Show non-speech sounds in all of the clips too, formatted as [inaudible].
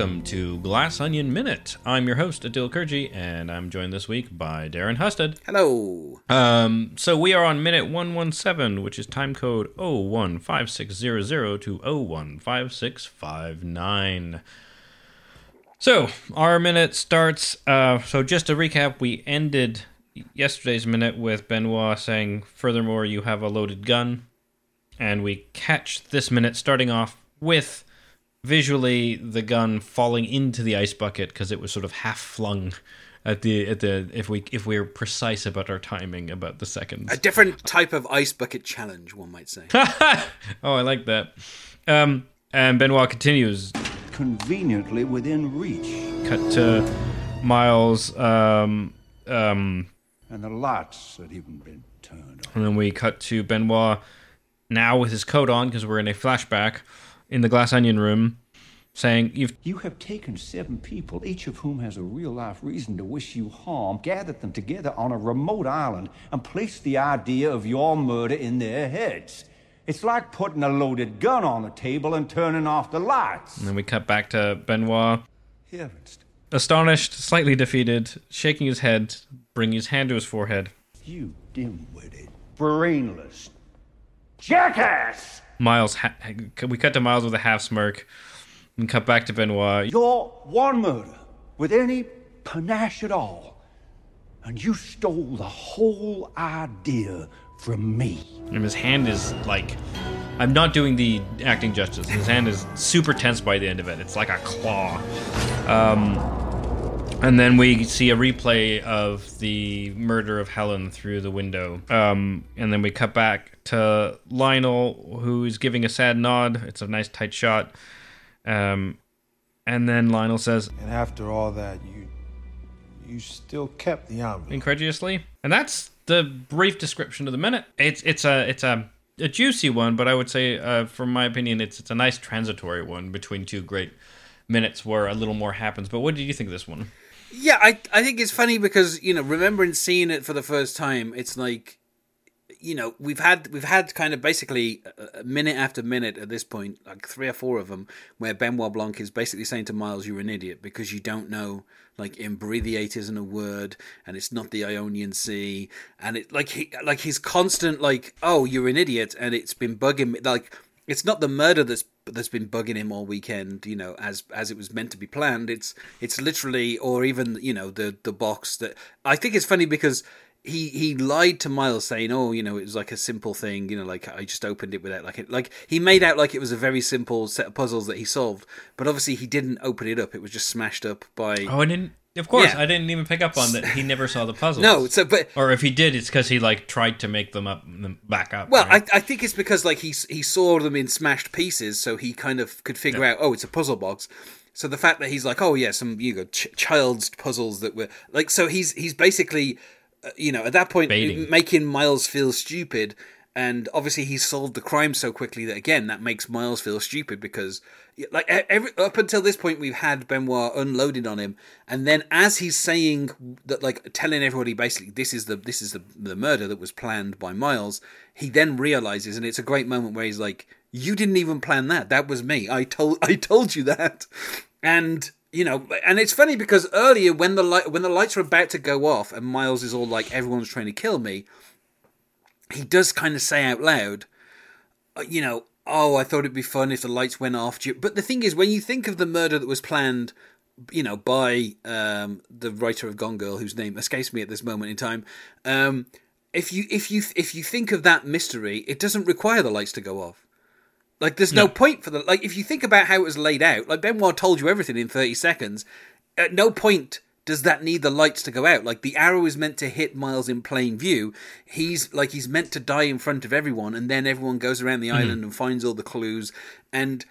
welcome to Glass Onion Minute. I'm your host, Aadil Kurji, and I'm joined this week by Darren Husted. Hello. Um, so we are on minute 117, which is time code 015600 to 015659. So our minute starts. Uh, so just to recap, we ended yesterday's minute with Benoit saying, "Furthermore, you have a loaded gun," and we catch this minute starting off with visually the gun falling into the ice bucket because it was sort of half flung at the at the if we if we're precise about our timing about the seconds. A different type of ice bucket challenge, one might say. [laughs] oh, I like that. Um, and Benoit continues. Conveniently within reach. Cut to Miles. Um, um, and the lights had even been turned on. And then we cut to Benoit now with his coat on because we're in a flashback in the glass onion room saying you've you have taken seven people each of whom has a real life reason to wish you harm gathered them together on a remote island and placed the idea of your murder in their heads. It's like putting a loaded gun on the table and turning off the lights. And then we cut back to benoit. Heavens. astonished slightly defeated shaking his head bringing his hand to his forehead. You dim-witted brainless jackass Miles, ha- we cut to Miles with a half smirk, and cut back to Benoit. You're one murder with any panache at all, and you stole the whole idea from me. And his hand is like, I'm not doing the acting justice. His hand is super tense by the end of it. It's like a claw. Um, and then we see a replay of the murder of Helen through the window. Um, and then we cut back to Lionel, who is giving a sad nod. It's a nice tight shot. Um, and then Lionel says, "And after all that, you you still kept the envelope." Incredulously, and that's the brief description of the minute. It's it's a it's a a juicy one, but I would say, uh, from my opinion, it's it's a nice transitory one between two great minutes where a little more happens. But what did you think of this one? Yeah, I I think it's funny because you know remembering seeing it for the first time, it's like you know we've had we've had kind of basically a minute after minute at this point, like three or four of them, where Benoit Blanc is basically saying to Miles, "You're an idiot because you don't know like imbrithiate isn't a word and it's not the Ionian Sea and it like he like he's constant like oh you're an idiot and it's been bugging me like." It's not the murder that's that's been bugging him all weekend, you know, as as it was meant to be planned. It's it's literally, or even you know, the the box that I think it's funny because he he lied to Miles saying, "Oh, you know, it was like a simple thing, you know, like I just opened it without like it like he made out like it was a very simple set of puzzles that he solved, but obviously he didn't open it up. It was just smashed up by Oh, I didn't of course, yeah. I didn't even pick up on that. He never saw the puzzles. no, so but or if he did, it's because he like tried to make them up them back up. Well, right? I, I think it's because like he he saw them in smashed pieces, so he kind of could figure yeah. out. Oh, it's a puzzle box. So the fact that he's like, oh yeah, some you go ch- child's puzzles that were like, so he's he's basically, uh, you know, at that point Baiting. making Miles feel stupid and obviously he solved the crime so quickly that again that makes Miles feel stupid because like every, up until this point we've had Benoit unloaded on him. And then as he's saying that like telling everybody basically this is the this is the the murder that was planned by Miles he then realizes and it's a great moment where he's like you didn't even plan that. That was me. I told [laughs] I told you that. And you know, and it's funny because earlier when the light when the lights are about to go off and Miles is all like everyone's trying to kill me, he does kind of say out loud, uh, you know, oh, I thought it'd be fun if the lights went off. But the thing is, when you think of the murder that was planned, you know, by um, the writer of Gone Girl, whose name escapes me at this moment in time, um, if you if you if you think of that mystery, it doesn't require the lights to go off. Like, there's no, no point for the like. If you think about how it was laid out, like Benoit told you everything in thirty seconds. At no point does that need the lights to go out? Like the arrow is meant to hit Miles in plain view. He's like he's meant to die in front of everyone, and then everyone goes around the mm-hmm. island and finds all the clues. And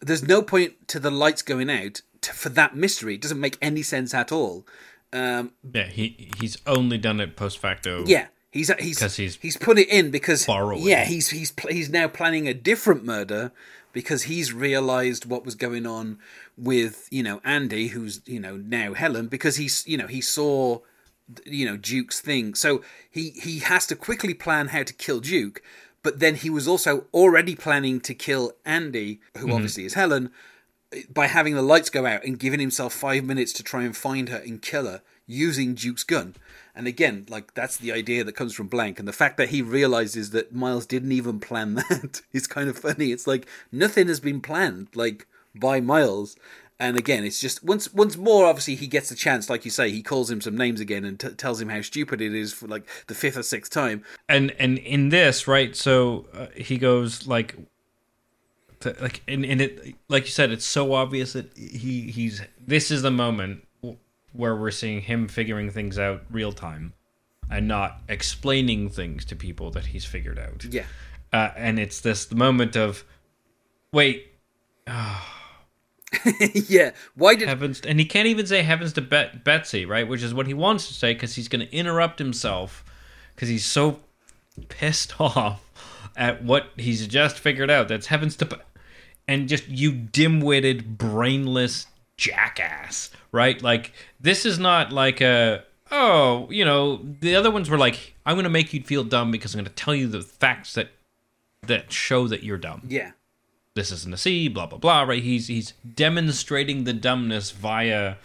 there's no point to the lights going out to, for that mystery. It doesn't make any sense at all. Um, yeah, he he's only done it post facto. Yeah, he's he's he's he's put it in because yeah he's he's he's now planning a different murder because he's realized what was going on with you know Andy, who's you know now Helen, because he's you know he saw you know Duke's thing, so he he has to quickly plan how to kill Duke, but then he was also already planning to kill Andy, who mm-hmm. obviously is Helen. by having the lights go out and giving himself five minutes to try and find her and kill her using Duke's gun. And again, like that's the idea that comes from Blanc, and the fact that he realizes that Miles didn't even plan [laughs] that is kind of funny. It's like nothing has been planned, like by Miles. And again, it's just once once more. Obviously, he gets a chance, like you say. He calls him some names again and t- tells him how stupid it is for like the fifth or sixth time. and and in this right so uh, he goes like to, like and, and it like you said it's so obvious that he he's this is the moment where we're seeing him figuring things out real time and not explaining things to people that he's figured out Yeah, uh, and it's this moment of wait [laughs] yeah. Why did heavens and he can't even say heavens to Bet- betsy right? Which is what he wants to say because he's going to interrupt himself because he's so pissed [laughs] off at what he's just figured out. That's heavens to Be- and just you dim-witted brainless jackass right? Like this is not like a oh you know the other ones were like i'm going to make you feel dumb because i'm going to tell you the facts that that show that you're dumb. Yeah this isn't a C, blah blah blah. Right? He's he's demonstrating the dumbness via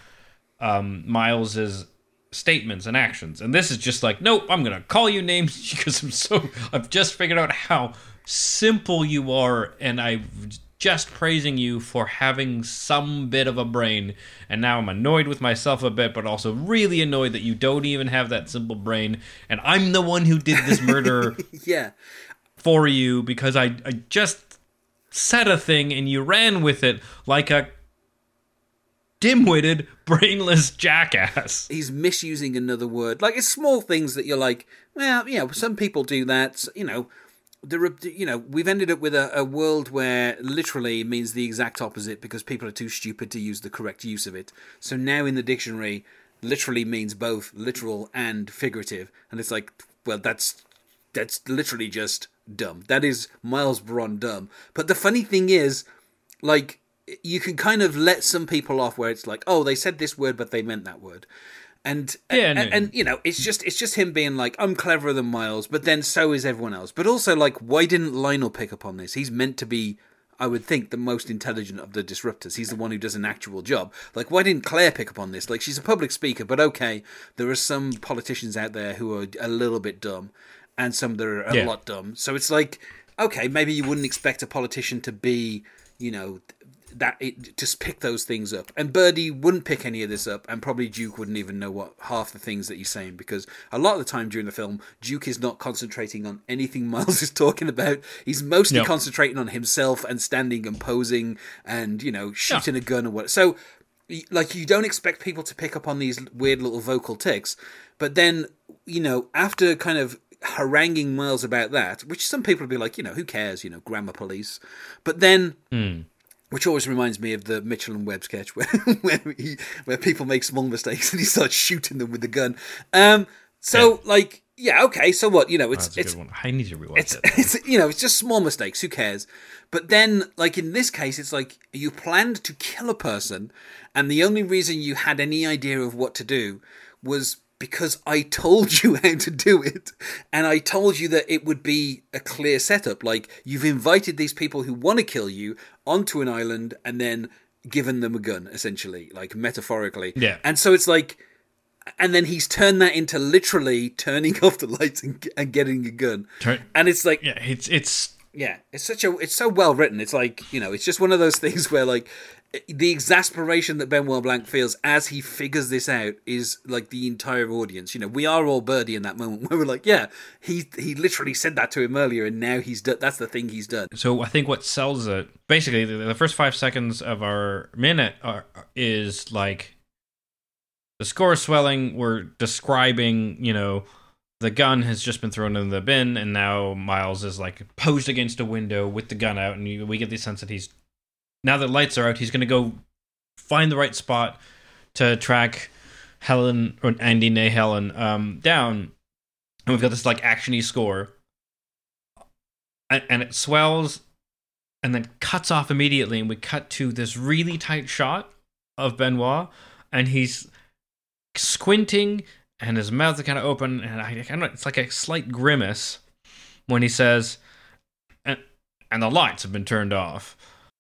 um, Miles's statements and actions, and this is just like, nope, I'm gonna call you names [laughs] because I'm so I've just figured out how simple you are, and I'm just praising you for having some bit of a brain, and now I'm annoyed with myself a bit, but also really annoyed that you don't even have that simple brain, and I'm the one who did this murder [laughs] yeah for you because I, I just said a thing and you ran with it like a dim-witted, brainless jackass. he's misusing another word. Like it's small things that you're like, well, you know, some people do that. You know, the you know we've ended up with a, a world where literally means the exact opposite because people are too stupid to use the correct use of it. So now in the dictionary, literally means both literal and figurative, and it's like, well, that's that's literally just dumb. That is miles beyond dumb. But the funny thing is, like you can kind of let some people off where it's like, oh, they said this word, but they meant that word. And Yeah, and, no. and, you know, it's just it's just him being like, I'm cleverer than Miles, but then so is everyone else. But also, like, why didn't Lionel pick up on this? He's meant to be, I would think, the most intelligent of the disruptors. He's the one who does an actual job. Like, why didn't Claire pick up on this? Like, she's a public speaker, but okay, there are some politicians out there who are a little bit dumb, and some that are a Yeah. lot dumb. So it's like, okay, maybe you wouldn't expect a politician to be, you know, that it, just pick those things up. And Birdie wouldn't pick any of this up, and probably Duke wouldn't even know what half the things that he's saying because a lot of the time during the film, Duke is not concentrating on anything [laughs] Miles is talking about. He's mostly concentrating on himself and standing and posing and you know shooting a gun or what. So like you don't expect people to pick up on these weird little vocal ticks, but then you know after kind of haranguing Miles about that, which some people would be like, you know, who cares, you know, grammar police, but then which always reminds me of the Mitchell and Webb sketch [laughs] where where, he, where people make small mistakes and he starts shooting them with the gun. Um, so like, yeah, okay, so what? You know, it's it's. I need to rewatch it's, it. [laughs] it's you know it's just small mistakes who cares but then like in this case it's like you planned to kill a person and the only reason you had any idea of what to do was because I told you [laughs] how to do it and I told you that it would be a clear setup like you've invited these people who want to kill you onto an island and then given them a gun essentially like metaphorically Yeah. and so it's like and then he's turned that into literally turning [laughs] off the lights and, and getting a gun Turn- and it's like Yeah, it's it's yeah, it's such a it's so well written. It's like you know, it's just one of those [laughs] things where like the exasperation that Benoit Blanc feels as he figures this out is like the entire audience. You know, we are all Birdie in that moment [laughs] where we're like, yeah, he he literally said that to him earlier, and now he's done. That's the thing he's done. so I think what sells it basically the, the first five seconds of our minute are, is like the score swelling. We're describing, you know, the gun has just been thrown in the bin, and now Miles is like posed against a window with the gun out, and we get the sense that he's now that lights are out, he's going to go find the right spot to track Helen or Andy Nay Helen um, down, and we've got this like actiony score, and, and it swells, and then cuts off immediately, and we cut to this really tight shot of Benoit, and he's squinting, and his mouth is kind of open, and I, I don't know, it's like a slight grimace when he says, and, and the lights have been turned off.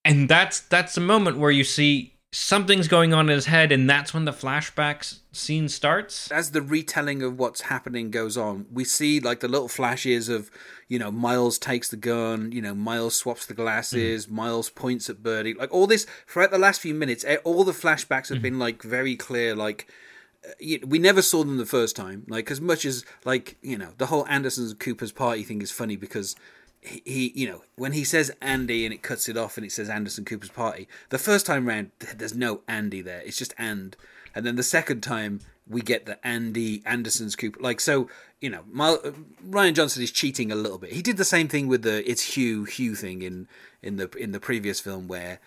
And that's that's the moment where you see something's going on in his head, and that's when the flashbacks scene starts. As the retelling of what's happening goes on, we see like the little flashes of, you know, Miles takes the gun, you know, Miles swaps the glasses, Miles points at Birdie, like all this throughout the last few minutes. All the flashbacks have been like very clear, like uh, we never saw them the first time. Like as much as like you know the whole Anderson Cooper's party thing is funny because he, he you know when he says Andy and it cuts it off and it says Anderson Cooper's party. The first time round there's no Andy there. It's just and. And then the second time we get the Andy Anderson's Cooper. Like so, you know, uh, Rian Johnson is cheating a little bit. He did the same thing with the it's Hugh Hugh thing in in the in the previous film where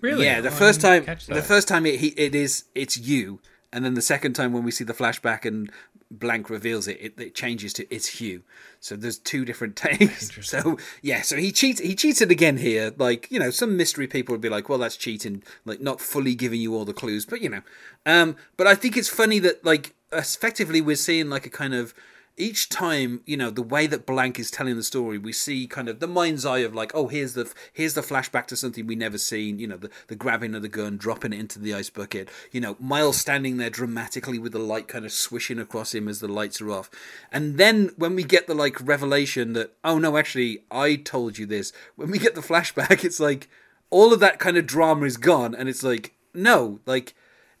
Really? yeah, the Oh, first time, the first time it, he, it is it's you, and then the second time when we see the flashback and Blanc reveals it, it, it changes to it's Hugh. So there's two different [laughs] takes. So yeah, so he cheats. He cheated again here. Like you know, some mystery people would be like, "Well, that's cheating," like not fully giving you all the clues. But you know, um, but I think it's funny that like effectively we're seeing like a kind of each time you know the way that Blanc is telling the story we see kind of the mind's eye of like oh here's the here's the flashback to something we never seen you know the, the grabbing of the gun dropping it into the ice bucket. You know miles standing there dramatically with the light kind of swishing across him as the lights are off. And then when we get the like revelation that oh no actually i told you this when we get the [laughs] flashback it's like all of that kind of drama is gone. And it's like no like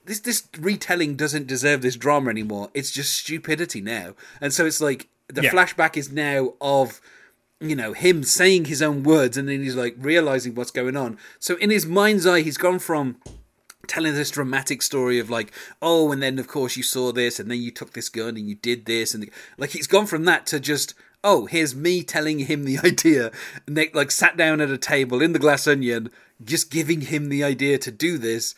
this this retelling doesn't deserve this drama anymore. It's just stupidity now. And so it's like the Yeah. flashback is now of you know him saying his own words and then he's like realizing what's going on. So in his mind's eye he's gone from telling this dramatic story of like oh and then of course you saw this and then you took this gun and you did this and like he's gone from that to just oh here's me telling him the [laughs] idea and they like sat down at a table in the glass onion just giving him the idea to do this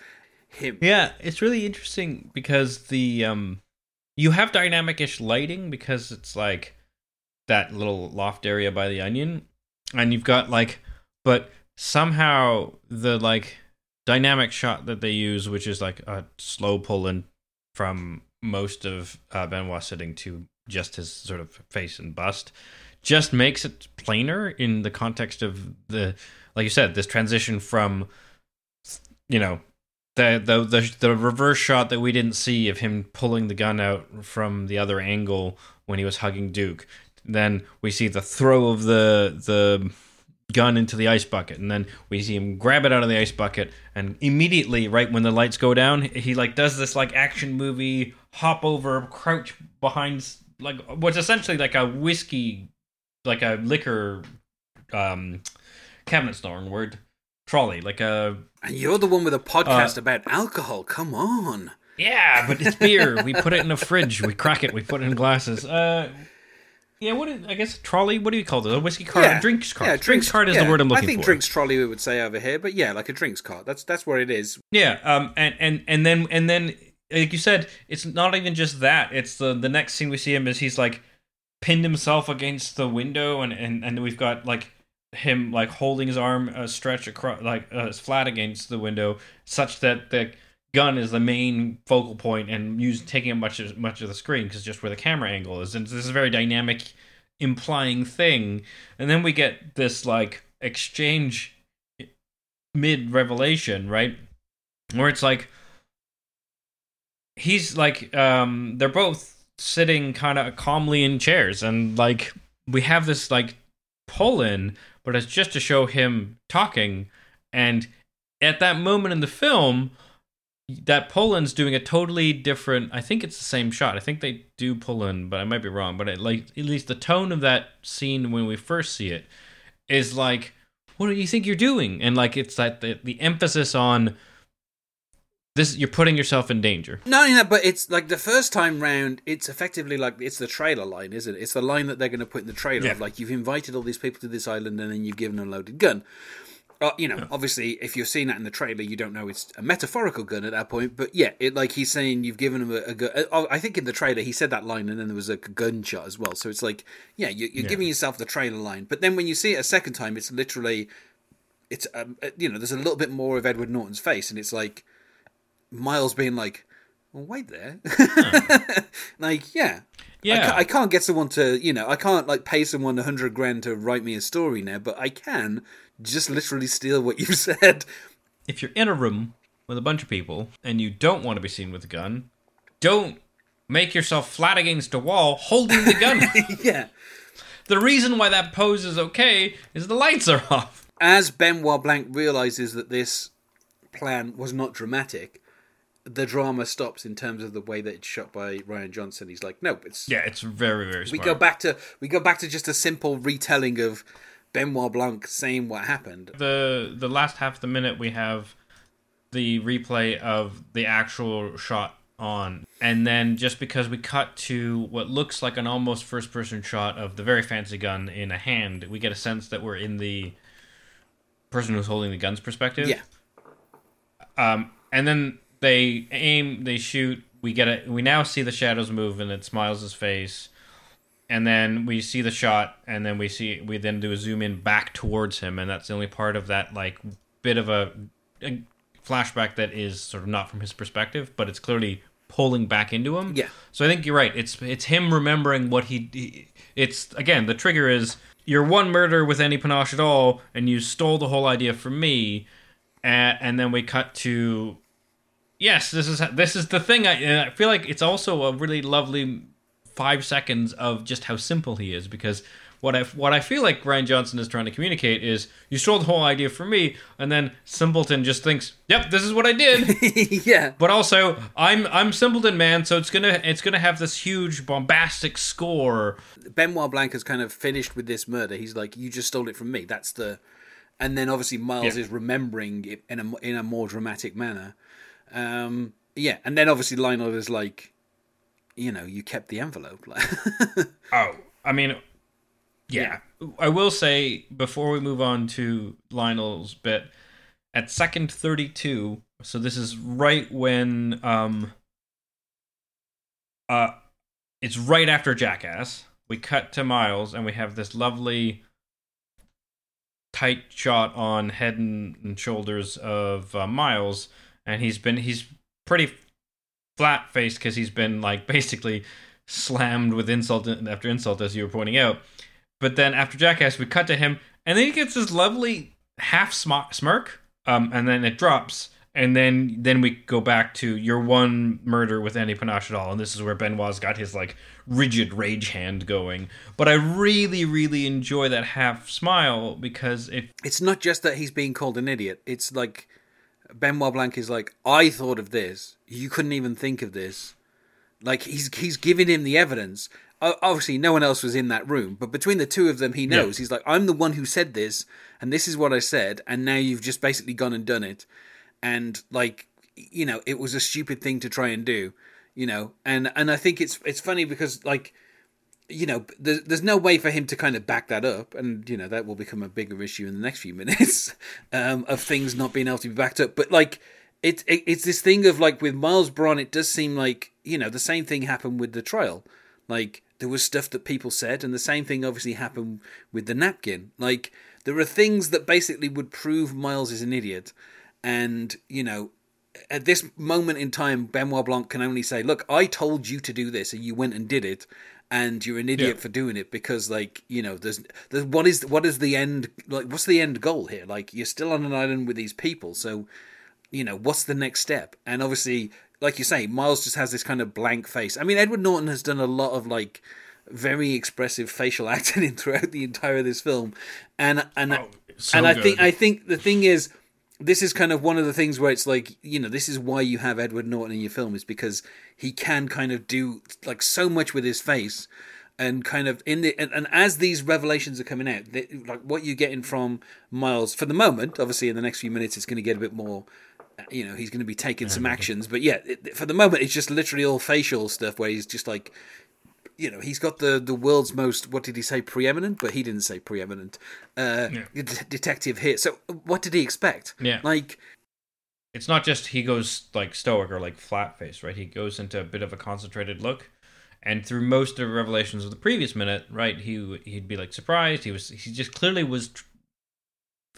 him. Yeah, it's really interesting because the um you have dynamic-ish lighting because it's like that little loft area by the onion and you've got like but somehow the like dynamic shot that they use which is like a slow pull in from most of uh, Benoit sitting to just his sort of face and bust just makes it plainer in the context of the like you said this transition from you know the the the, the reverse shot that we didn't see of him pulling the gun out from the other angle when he was hugging Duke. Then we see the throw of the the gun into the ice bucket, and then we see him grab it out of the ice bucket, and immediately, right when the lights go down, he like does this like action movie hop over, crouch behind like what's essentially like a whiskey, like a liquor, um, cabinet's the wrong word, trolley, like a And you're the one with a podcast Uh, about alcohol. Come on. Yeah, but it's beer. [laughs] we put it in a fridge. We crack it. We put it in glasses. Uh, yeah. What? Is, I guess trolley. What do you call it? A whiskey cart. A drinks cart. Yeah, drinks cart is yeah. the word I'm looking for. I think for. drinks trolley we would say over here, but yeah, like a drinks cart. That's that's what it is. Yeah. Um. And and and then and then like you said, it's not even just that. It's the the next scene we see him is he's like pinned himself against the window, and and and we've got like him like holding his arm uh, stretched across like uh, flat against the window, such that the gun is the main focal point and use taking up much of much of the screen because just where the camera angle is, and this is a very dynamic, implying thing. And then we get this like exchange mid revelation, right, where it's like he's like um they're both sitting kind of calmly in chairs. And like we have this like pull in but it's just to show him talking. And at that moment in the film that pull-in's doing a totally different i think it's the same shot. I think they do in but i might be wrong. But it, like at least the tone of that scene when we first see it is like what do you think you're doing? And like it's that the, the emphasis on this you're putting yourself in danger Not only that, but it's like the first time round, it's effectively like it's the trailer line, isn't it? It's the line that they're going to put in the trailer of like you've invited all these people to this island and then you've given them a loaded gun. Uh, you know, obviously, if you're seeing that in the trailer, you don't know it's a metaphorical gun at that point. But yeah, it like he's saying you've given him a, a gun. uh, I think in the trailer he said that line, and then there was a gunshot as well. So it's like, yeah, you, you're Yeah. giving yourself the trailer line. But then when you see it a second time, it's literally, it's um, uh, you know, there's a little bit more of Edward Norton's face, and it's like Miles being like, well, wait there. [laughs] like, yeah. I, Yeah. ca- I can't get someone to, you know, I can't like pay someone a hundred grand to write me a story now, but I can just literally steal what [laughs] you've said. if you're in a room with a bunch of people and you don't want to be seen with a gun, don't make yourself flat against a wall holding the gun. [laughs] yeah. the reason why that pose is okay is the lights are off. As Benoit Blanc realizes that this plan was not dramatic, the drama stops in terms of the way that it's shot by Rian Johnson. He's like, no, it's Yeah, it's very very we go back to we go back to just a simple retelling of Benoit Blanc saying what happened. the the last half of the minute we have the replay of the actual shot on and then just because we cut to what looks like an almost first person shot of the very fancy gun in a hand we get a sense that we're in the person who's holding the gun's perspective Yeah. um and then they aim they shoot we get it we now see the shadows move and it smiles his face and then we see the shot and then we see we then do a zoom in back towards him and that's the only part of that like bit of a, a flashback that is sort of not from his perspective but it's clearly pulling back into him Yeah. so i think you're right it's it's him remembering what he, he it's again the trigger is you're one murder with any panache at all and you stole the whole idea from me and, and then we cut to yes this is this is the thing I, and I feel like it's also a really lovely five seconds of just how simple he is because what I what I feel like Rian Johnson is trying to communicate is you stole the whole idea from me and then Simpleton just thinks yep this is what I did [laughs] yeah. but also I'm I'm Simpleton man so it's gonna it's gonna have this huge bombastic score Benoit Blanc has kind of finished with this murder. He's like, "You just stole it from me." That's the, and then obviously Miles Yeah. is remembering it in a in a more dramatic manner. Um, yeah, and then obviously Lionel is like, you know, you kept the envelope. [laughs] Oh, I mean, yeah. I will say before we move on to Lionel's bit, at second thirty-two. So this is right when um, uh, it's right after Jackass. We cut to Miles, and we have this lovely tight shot on head and, and shoulders of uh, Miles, and he's been he's pretty flat faced because he's been like basically slammed with insult after insult, as you were pointing out. But then after Jackass, we cut to him, and then he gets this lovely half smirk, um, and then it drops, and then then we go back to your one murder with any panache at all, and this is where Benoit's got his like rigid rage hand going. But I really, really enjoy that half smile because it it's not just that he's being called an idiot. It's like Benoit Blanc is like, "I thought of this. You couldn't even think of this." Like he's he's giving him the evidence. Obviously, no one else was in that room, but between the two of them, he knows. He's like, "I'm the one who said this, and this is what I said, and now you've just basically gone and done it." And like, you know, it was a stupid thing to try and do, you know. And and I think it's it's funny because like you know, there's, there's no way for him to kind of back that up, and you know that will become a bigger issue in the next few [laughs] minutes um, of things not being able to be backed up. But like, it, it it's this thing of like with Miles Bron, it does seem like you know the same thing happened with the trial. Like there was stuff that people said, and the same thing obviously happened with the napkin. Like there are things that basically would prove Miles is an idiot, and you know at this moment in time, Benoit Blanc can only say, "Look, I told you to do this, and you went and did it, and you're an idiot Yeah. for doing it because, like, you know, there's, there's what is what is the end? Like, what's the end goal here? Like, you're still on an island with these people, so you know, what's the next step? And obviously, like you say, Miles just has this kind of blank face. I mean, Edward Norton has done a lot of like very expressive facial [laughs] acting throughout the entire of this film, and and Oh, so and I think. I think the thing is, this is kind of one of the things where it's like you know this is why you have Edward Norton in your film is because he can kind of do like so much with his face. And kind of in the and, and as these revelations are coming out, they, like what you're getting from Miles for the moment, obviously in the next few minutes, it's going to get a bit more you know he's going to be taking some actions but yeah it, for the moment it's just literally all facial stuff where he's just like you know he's got the the world's most what did he say preeminent but he didn't say preeminent uh de- detective here so what did he expect Yeah. like it's not just he goes like stoic or like flat faced, right? He goes into a bit of a concentrated look. And through most of the revelations of the previous minute, right, he he'd be like surprised. He was he just clearly was tr-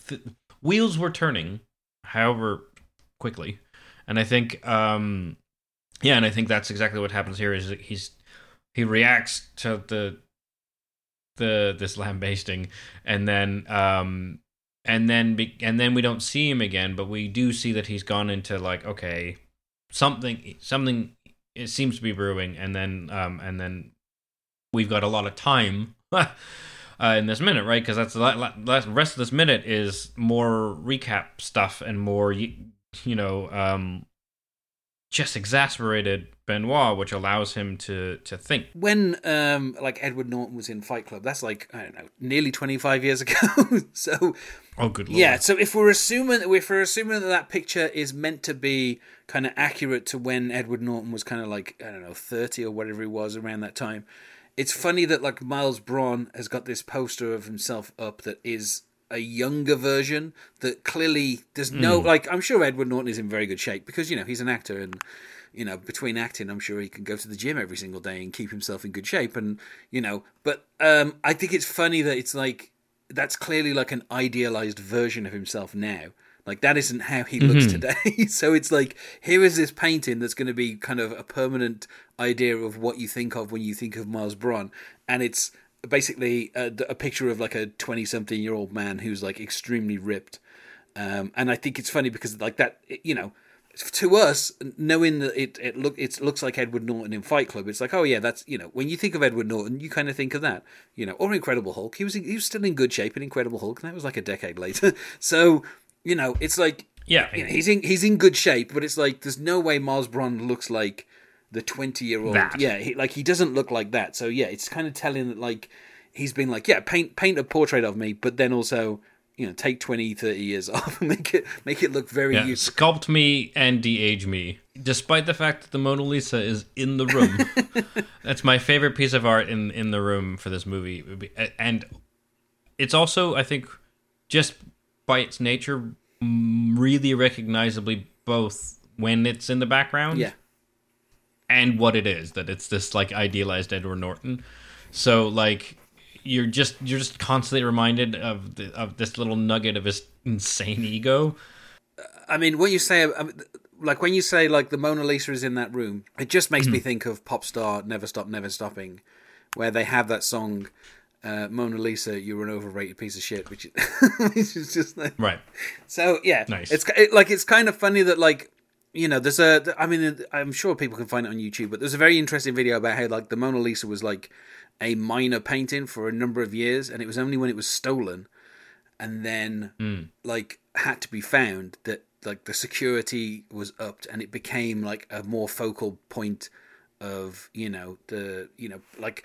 th- wheels were turning, however quickly. And I think um yeah, and I think that's exactly what happens here. Is he's he reacts to the the this lambasting, and then um and then be, and then we don't see him again, but we do see that he's gone into like okay something something it seems to be brewing, and then um and then we've got a lot of time. [laughs] Uh, in this minute, right? Because that's the la- la- rest of this minute is more recap stuff and more, you, you know, um, just exasperated Benoit, which allows him to to think. When um like Edward Norton was in Fight Club, that's like I don't know, nearly twenty five years ago. [laughs] so Oh, good lord! yeah, so if we're assuming if we're assuming that that picture is meant to be kind of accurate to when Edward Norton was kind of like I don't know thirty or whatever he was around that time, it's funny that like Miles Bron has got this poster of himself up that is a younger version that clearly there's no like I'm sure Edward Norton is in very good shape because you know he's an actor and you know between acting I'm sure he can go to the gym every single day and keep himself in good shape and you know but um I think it's funny that it's like that's clearly like an idealized version of himself now. Like that isn't how he looks today. [laughs] So it's like here is this painting that's going to be kind of a permanent idea of what you think of when you think of Miles Bron. And it's basically a, a picture of like a 20 something year old man who's like extremely ripped. Um, and I think it's funny because like that you know to us knowing that it it look it looks like Edward Norton in Fight Club it's like oh yeah that's you know when you think of Edward Norton you kind of think of that you know or Incredible Hulk. He was he was still in good shape in Incredible Hulk and that was like a decade later. [laughs] So you know it's like Yeah, you know, he's in he's in good shape but it's like there's no way Mars Bron looks like the 20 year old yeah he, like he doesn't look like that. So yeah it's kind of telling that like he's been like yeah paint paint a portrait of me but then also you know take 20 30 years [laughs] off and make it make it look very Yeah, useful sculpt me and de-age me, despite the fact that the Mona Lisa is in the room. [laughs] That's my favorite piece of art in in the room for this movie, It would be- and it's also, I think, just by its nature, mm, really recognizably both when it's in the background, yeah and what it is that it's this like idealized Edward Norton. So like you're just you're just constantly reminded of the, of this little nugget of his insane ego. I mean, what you say, like when you say like the Mona Lisa is in that room, it just makes Hmm. me think of pop star Never Stop, Never Stopping, where they have that song, uh, Mona Lisa, you're an overrated piece of shit, which, [laughs] which is just like, Right. so yeah, Nice. It's it, like it's kind of funny that like you know there's a I mean I'm sure people can find it on YouTube, but there's a very interesting video about how like the Mona Lisa was like a minor painting for a number of years, and it was only when it was stolen and then hmm. like had to be found that like the security was upped and it became like a more focal point of you know the you know like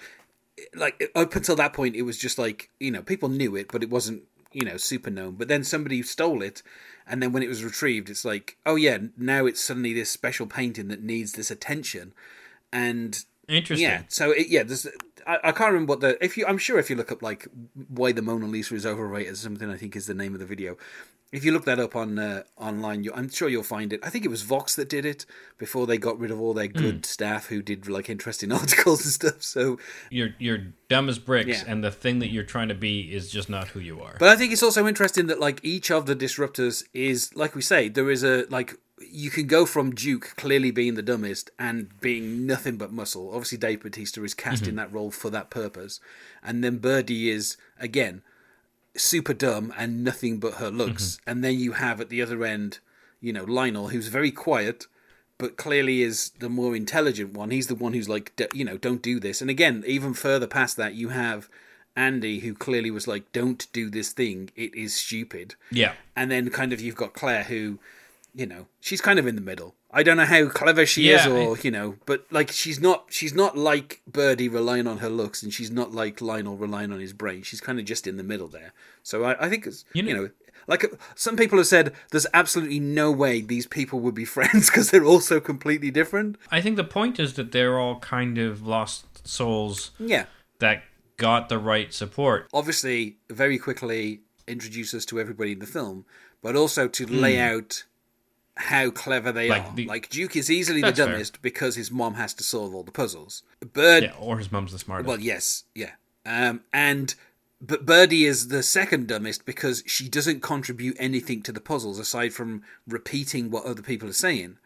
like up until that point it was just like you know people knew it but it wasn't you know super known but then somebody stole it and then when it was retrieved it's like oh yeah now it's suddenly this special painting that needs this attention and Interesting. yeah. So it, yeah, there's I, I can't remember what the if you I'm sure if you look up like why the Mona Lisa is overrated, or something I think is the name of the video. If you look that up on uh, online, you, I'm sure you'll find it. I think it was Vox that did it before they got rid of all their good staff who did like interesting [laughs] articles and stuff. So, You're you're dumb as bricks, Yeah. and the thing that you're trying to be is just not who you are. but I think it's also interesting that like each of the disruptors is like we say there is a like you can go from Duke clearly being the dumbest and being nothing but muscle. Obviously, Dave Bautista is cast in mm-hmm. that role for that purpose, and then Birdie is again super dumb and nothing but her looks. Mm-hmm. And then you have at the other end, you know, Lionel, who's very quiet, but clearly is the more intelligent one. He's the one who's like, "D- you know, don't do this. And again, even further past that, you have Andy, who clearly was like, don't do this thing. It is stupid. yeah. And then kind of you've got Claire, who, you know, she's kind of in the middle. I don't know how clever she is, Yeah, or you know, but like she's not she's not like Birdie relying on her looks, and she's not like Lionel relying on his brain. She's kind of just in the middle there. So I, I think it's you You know, know- like some people have said, there's absolutely no way these people would be [laughs] friends because they're all so completely different. I think the point is that they're all kind of lost souls Yeah, that got the right support. obviously, very quickly introduce us to everybody in the film, but also to hmm. lay out how clever they. Like are. the- like Duke is easily the That's fair. dumbest because his mom has to solve all the puzzles. Bird, Yeah, or his mum's the smartest. well, yes, yeah, um, and but Birdie is the second dumbest because she doesn't contribute anything to the puzzles aside from repeating what other people are saying.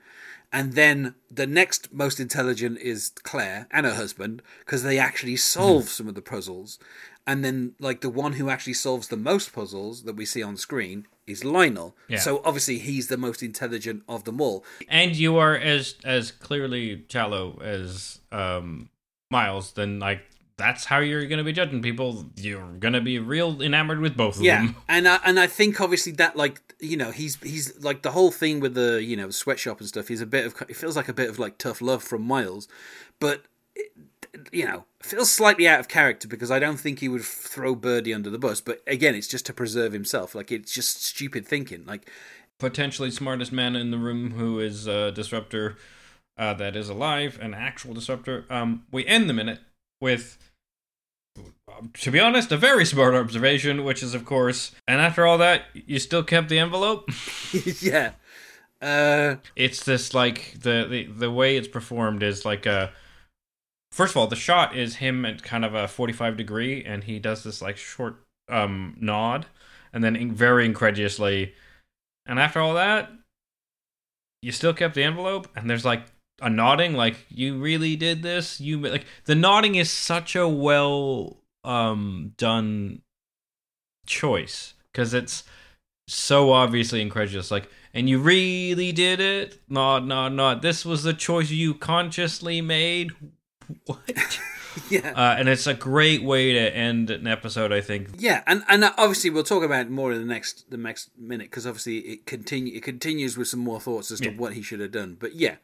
And then the next most intelligent is Claire and her husband because they actually solve Hmm. some of the puzzles. And then, like, the one who actually solves the most puzzles that we see on screen is Lionel. Yeah. So obviously, he's the most intelligent of them all. and you are as as clearly shallow as um Miles, then like that's how you're gonna be judging people. You're gonna be real enamored with both of Yeah, them. and I, and I think obviously that like you know he's he's like the whole thing with the you know sweatshop and stuff is a bit of it feels like a bit of like tough love from Miles, but it, you know feels slightly out of character because I don't think he would throw Birdie under the bus. But again, it's just to preserve himself. Like it's just stupid thinking. Like Potentially smartest man in the room who is a disruptor uh, that is alive, an actual disruptor. Um, we end the minute with. To be honest, a very smart observation, which is, of course, and after all that, you still kept the envelope. [laughs] [laughs] yeah, uh, it's this like the, the the way it's performed is like a first of all the shot is him at kind of a 45 degree and he does this like short um nod and then very incredulously. And after all that you still kept the envelope and there's like a nodding like you really did this? You like the nodding is such a well um done choice because it's so obviously incredulous like and you really did it? Nod nod nod. This was the choice you consciously made what [laughs] yeah. uh, and it's a great way to end an episode i think Yeah, and and obviously we'll talk about it more in the next the next minute because obviously it continue it continues with some more thoughts as to Yeah. what he should have done. But yeah,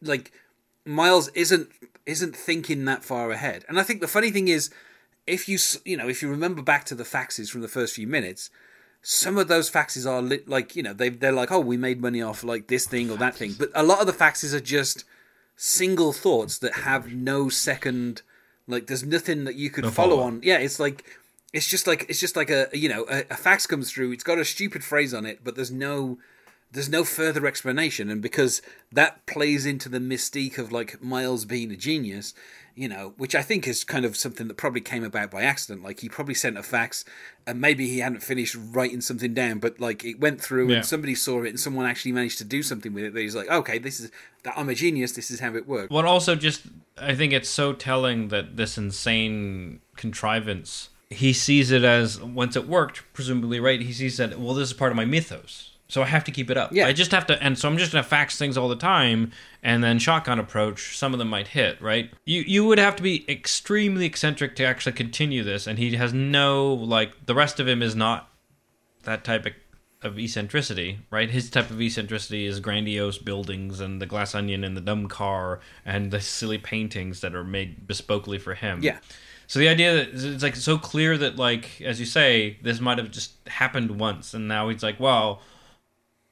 like Miles isn't isn't thinking that far ahead, and I think the funny thing is, if you you know if you remember back to the faxes from the first few minutes, some of those faxes are lit, like you know they they're like oh we made money off like this thing or that thing, but a lot of the faxes are just single thoughts that have no second like there's nothing that you could No follow follow-up. on yeah it's like it's just like it's just like a you know a, a fax comes through it's got a stupid phrase on it but there's no there's no further explanation and because that plays into the mystique of like miles being a genius you know which i think is kind of something that probably came about by accident like he probably sent a fax and maybe he hadn't finished writing something down but like it went through Yeah. and somebody saw it and someone actually managed to do something with it that he's like okay this is that i'm a genius this is how it works Well, also just I think it's so telling that this insane contrivance. He sees it as once it worked, presumably, right? He sees that well, this is part of my mythos, so I have to keep it up. Yeah. I just have to, and so I'm just gonna fax things all the time, and then shotgun approach. Some of them might hit, right? You you would have to be extremely eccentric to actually continue this, and he has no like the rest of him is not that type of, of eccentricity, right? His type of eccentricity is grandiose buildings and the glass onion and the dumb car and the silly paintings that are made bespokely for him. Yeah. So the idea that it's like so clear that like as you say, this might have just happened once, and now he's like, well,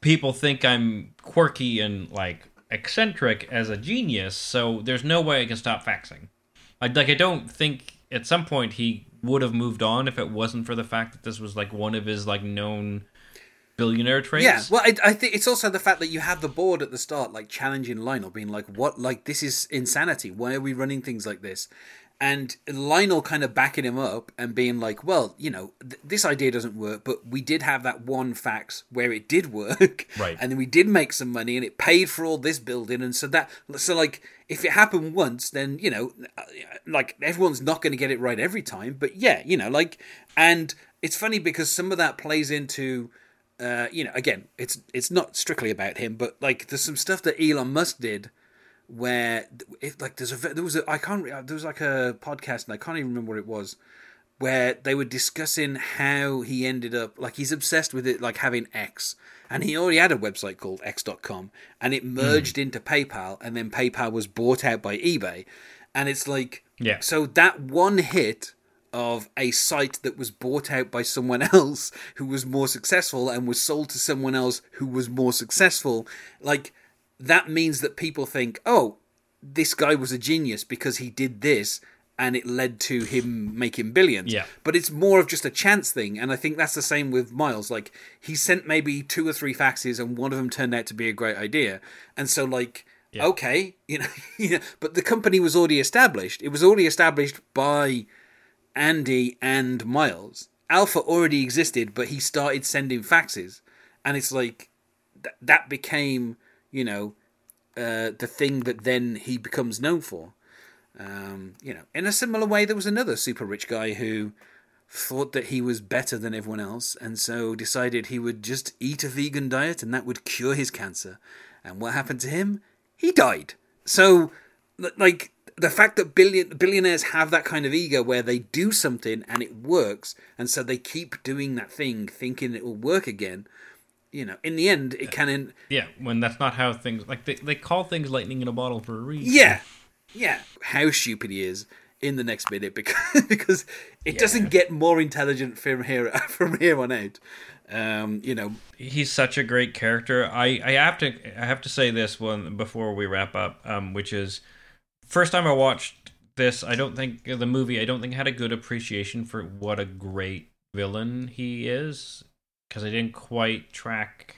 people think I'm quirky and like eccentric as a genius, so there's no way I can stop faxing. Like, like I don't think at some point he would have moved on if it wasn't for the fact that this was like one of his like known billionaire traits. Yeah, well, I, I think it's also the fact that you have the board at the start, like challenging Lionel, being like, "What? Like this is insanity. Why are we running things like this?" And Lionel kind of backing him up and being like, "Well, you know, th- this idea doesn't work, but we did have that one fax where it did [laughs] work, Right. And then we did make some money, and it paid for all this building, and so that, so like, if it happened once, then you know, uh, like everyone's not going to get it right every time, but yeah, you know, like, and it's funny because some of that plays into uh, you know, again, it's it's not strictly about him, but like there's some stuff that Elon Musk did where it, like there's a there was a I can't there was like a podcast and I can't even remember what it was where they were discussing how he ended up like he's obsessed with it like having X. And he already had a website called x.com and it merged hmm. into PayPal and then PayPal was bought out by eBay. And it's like Yeah. so that one hit of a site that was bought out by someone [laughs] else who was more successful and was sold to someone else who was more successful like that means that people think oh this guy was a genius because he did this and it led to him making billions. Yeah. but it's more of just a chance thing. And i think that's the same with miles. Like he sent maybe two or three faxes and one of them turned out to be a great idea. And so like Yeah. okay [laughs] you know, [laughs] you know but the company was already established. It was already established by andy and miles. Alpha already existed but he started sending faxes. And it's like th- that became you know uh, the thing that then he becomes known for. Um, you know, in a similar way, there was another super rich guy who thought that he was better than everyone else, and so decided he would just eat a vegan diet and that would cure his cancer. And what happened to him? He died. So, like, the fact that billion, billionaires have that kind of ego where they do something and it works, and so they keep doing that thing thinking it will work again. You know, in the end, it can. Yeah, when that's not how things like they they call things lightning in a bottle for a reason. Yeah, yeah. How stupid he is in the next minute because [laughs] because it yeah. doesn't get more intelligent from here [laughs] from here on out. Um, you know, he's such a great character. I I have to I have to say this one before we wrap up, um, which is first time I watched this. I don't think the movie. I don't think had a good appreciation for what a great villain he is because I didn't quite track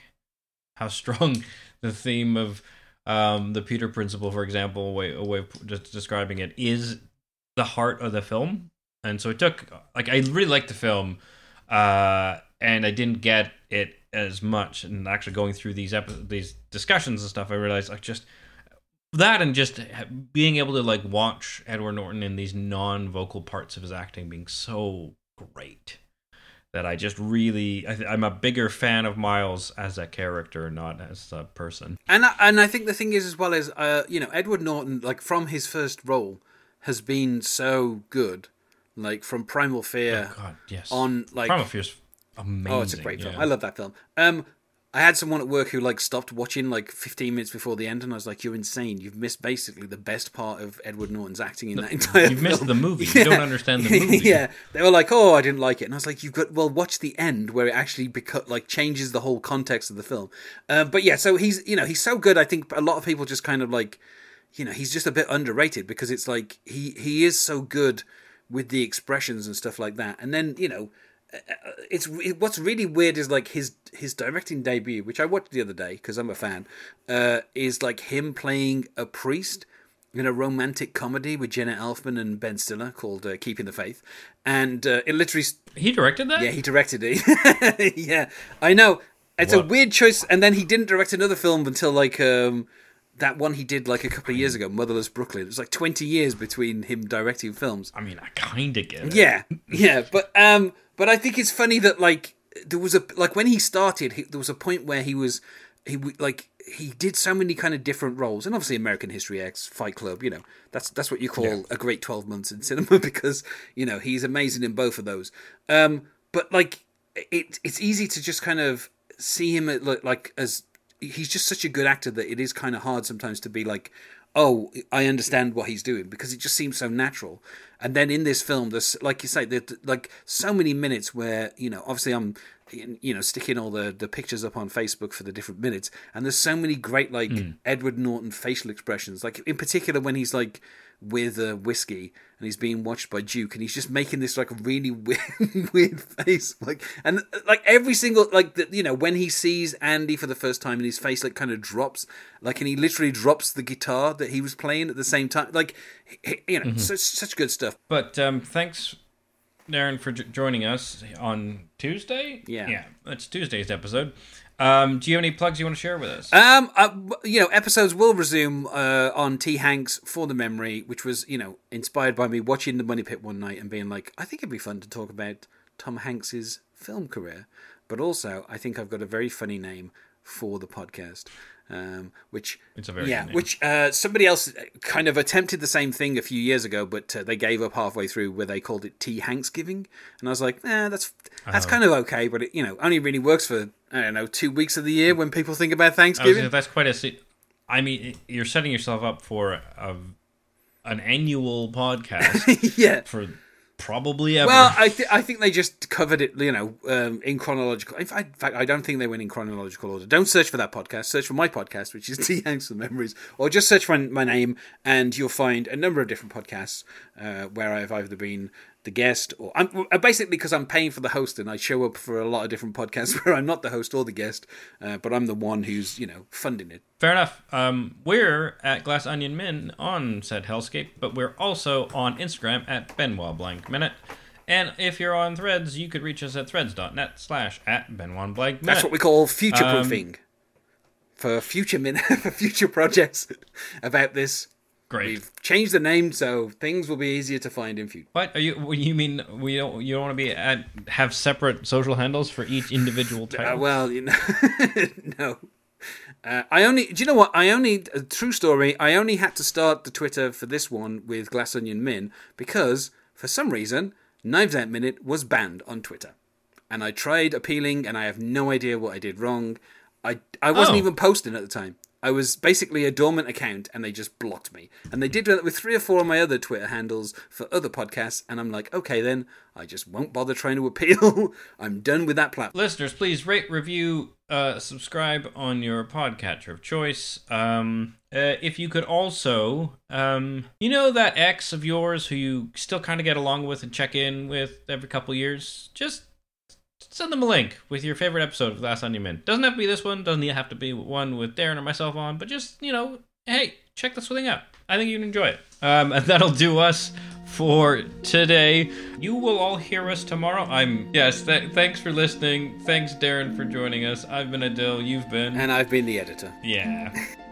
how [laughs] strong the theme of um, the Peter Principle, for example, a way, a way of just describing it is the heart of the film. And so it took like I really liked the film, uh, and I didn't get it as much. And actually going through these episodes, these discussions and stuff, I realized like just that and just being able to like watch Edward Norton in these non-vocal parts of his acting being so great that I just really I am a bigger fan of Miles as a character, not as a person. And I, and I think the thing is as well as uh, you know Edward Norton, like from his first role, has been so good. Like from Primal Fear oh God, yes. on like Primal Fear's amazing. Oh, it's a great yeah. film. I love that film. Um, I had someone at work who like stopped watching like 15 minutes before the end, and I was like, "You're insane! You've missed basically the best part of Edward Norton's acting in that entire. You've film. missed the movie. [laughs] Yeah. You don't understand the movie. [laughs] yeah, they were like, "Oh, I didn't like it," and I was like, "You've got well, watch the end where it actually like changes the whole context of the film." Uh, but yeah, so he's you know he's so good. I think a lot of people just kind of like you know he's just a bit underrated because it's like he he is so good with the expressions and stuff like that and then you know it's what's really weird is like his his directing debut which i watched the other day because i'm a fan uh, is like him playing a priest in a romantic comedy with Jenna Elfman and Ben Stiller called uh, Keeping the Faith, and uh, it literally he directed that. Yeah, he directed it. [laughs] yeah, I know it's what? a weird choice. And then he didn't direct another film until like um, that one he did like a couple of years ago, Motherless Brooklyn. It was like twenty years between him directing films. I mean, I kind of get it. Yeah, [laughs] yeah, but um, but I think it's funny that like there was a like when he started, he, there was a point where he was he like he did so many kind of different roles, and obviously American History X, Fight Club. You know, that's that's what you call yeah. a great twelve months in cinema [laughs] because you know he's amazing in both of those. Um, but like it, it's easy to just kind of see him like as he's just such a good actor that it is kind of hard sometimes to be like, oh, I understand what he's doing because it just seems so natural. And then in this film, there's like you say, there's like so many minutes where you know, obviously I'm you know sticking all the the pictures up on Facebook for the different minutes, and there's so many great like mm. Edward Norton facial expressions, like in particular when he's like with a whiskey and he's being watched by Duke and he's just making this like a really [laughs] weird, weird face like and like every single like the, you know when he sees Andy for the first time and his face like kind of drops like and he literally drops the guitar that he was playing at the same time like you know mm-hmm. such such good stuff. But um thanks Darren for j- joining us on Tuesday? Yeah. Yeah it's Tuesday's episode um, do you have any plugs you want to share with us? Um, uh, you know, episodes will resume uh, on T Hanks for the memory, which was you know inspired by me watching The Money Pit one night and being like, I think it'd be fun to talk about Tom Hanks's film career, but also I think I've got a very funny name for the podcast. Um, which it's a very yeah, which uh, somebody else kind of attempted the same thing a few years ago, but uh, they gave up halfway through where they called it T Hanksgiving, and I was like, eh, that's that's oh. kind of okay, but it you know only really works for I don't know two weeks of the year when people think about Thanksgiving. that's quite a. I mean, you're setting yourself up for a, an annual podcast. [laughs] yeah. For probably ever. Well, I, th- I think they just covered it, you know, um, in chronological. In fact, I don't think they went in chronological order. Don't search for that podcast. Search for my podcast, which is [laughs] T Hanks for Memories, or just search for my name, and you'll find a number of different podcasts uh, where I've either been the guest or I'm uh, basically because I'm paying for the host and I show up for a lot of different podcasts [laughs] where I'm not the host or the guest, uh, but I'm the one who's you know funding it. Fair enough. Um, we're at Glass Onion Min on said Hellscape, but we're also on Instagram at Benoit Blanc Minute. And if you're on Threads, you could reach us at threads.net slash at Benoit Blanc Minute. That's what we call future proofing. Um, for future min- [laughs] for future projects [laughs] about this. Great. We've changed the name so things will be easier to find in future. What are you? You mean we don't? You don't want to be at have separate social handles for each individual title? Uh, well, you know, [laughs] no. Uh, I only, do you know what? I only, a true story, I only had to start the Twitter for this one with Glass Onion Min because, for some reason, Knives Out Minute was banned on Twitter. And I tried appealing, and I have no idea what I did wrong. I, I wasn't Oh. even posting at the time. I was basically a dormant account, and they just blocked me. And they did that with three or four of my other Twitter handles for other podcasts, and I'm like, okay, then I just won't bother trying to appeal. [laughs] I'm done with that platform. Listeners, please rate, review, uh, subscribe on your podcatcher of choice. Um, uh, if you could also, um, you know that ex of yours who you still kind of get along with and check in with every couple years, just send them a link with your favorite episode of Glass Onion Min. Doesn't have to be this one. Doesn't have to be one with Darren or myself on, but just you know, hey, check this thing out. I think you'd enjoy it. Um, and that'll do us for today. You will all hear us tomorrow. I'm yes. Th- thanks for listening. Thanks, Darren, for joining us. I've been Aadil. You've been And I've been the editor. yeah. [laughs]